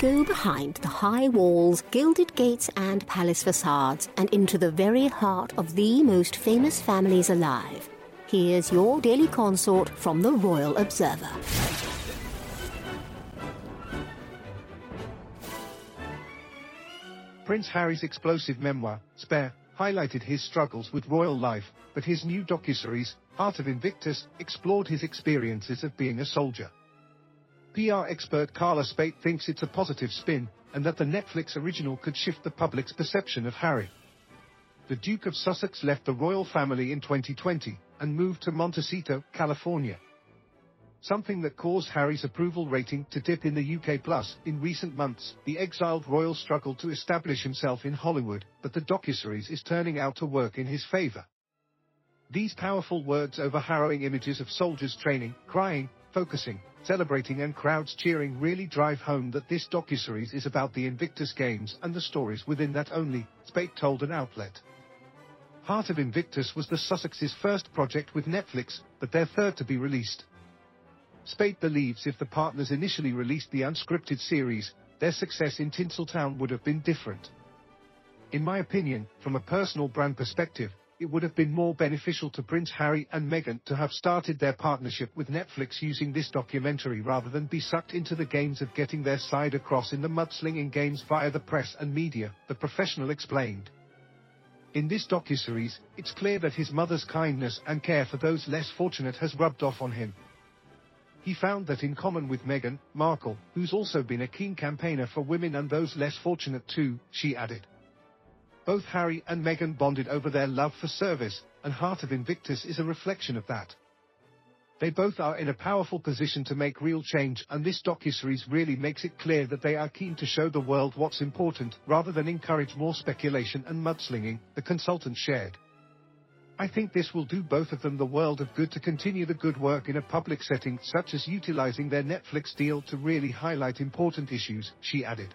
go behind the high walls, gilded gates, and palace facades and into the very heart of the most famous families alive. Here's your daily consort from the Royal Observer. Prince Harry's explosive memoir, Spare, highlighted his struggles with royal life, but his new docuseries, Heart of Invictus, explored his experiences of being a soldier. PR expert Carla Spate thinks it's a positive spin, and that the Netflix original could shift the public's perception of Harry. The Duke of Sussex left the royal family in 2020 and moved to Montecito, California. Something that caused Harry's approval rating to dip in the UK plus. In recent months, the exiled royal struggled to establish himself in Hollywood, but the docuseries is turning out to work in his favor. These powerful words over harrowing images of soldiers training, crying, focusing, celebrating and crowds cheering really drive home that this docuseries is about the Invictus Games and the stories within that only, Spate told an outlet. Heart of Invictus was the Sussex's first project with Netflix, but their third to be released. Spate believes if the partners initially released the unscripted series, their success in Tinseltown would have been different. In my opinion, from a personal brand perspective, it would have been more beneficial to Prince Harry and Meghan to have started their partnership with Netflix using this documentary rather than be sucked into the games of getting their side across in the mudslinging games via the press and media, the professional explained. In this docuseries, it's clear that his mother's kindness and care for those less fortunate has rubbed off on him. He found that in common with Meghan Markle, who's also been a keen campaigner for women and those less fortunate too, she added. Both Harry and Meghan bonded over their love for service, and Heart of Invictus is a reflection of that. They both are in a powerful position to make real change and this docuseries really makes it clear that they are keen to show the world what's important rather than encourage more speculation and mudslinging, the consultant shared. I think this will do both of them the world of good to continue the good work in a public setting such as utilizing their Netflix deal to really highlight important issues, she added.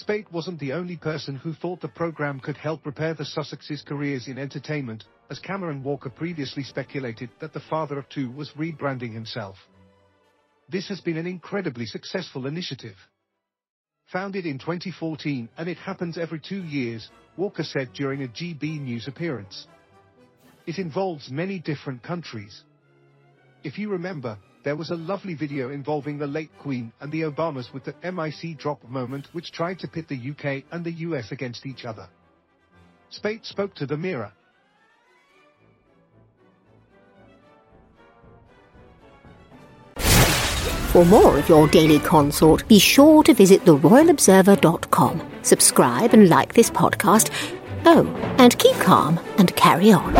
Spate wasn't the only person who thought the program could help repair the Sussexes' careers in entertainment, as Cameron Walker previously speculated that the father of two was rebranding himself. This has been an incredibly successful initiative. Founded in 2014 and it happens every two years, Walker said during a GB News appearance. It involves many different countries. If you remember, there was a lovely video involving the late Queen and the Obamas with the MIC drop moment which tried to pit the UK and the US against each other. Spate spoke to the Mirror. For more of your daily consort, be sure to visit theroyalobserver.com. Subscribe and like this podcast. Oh, and keep calm and carry on.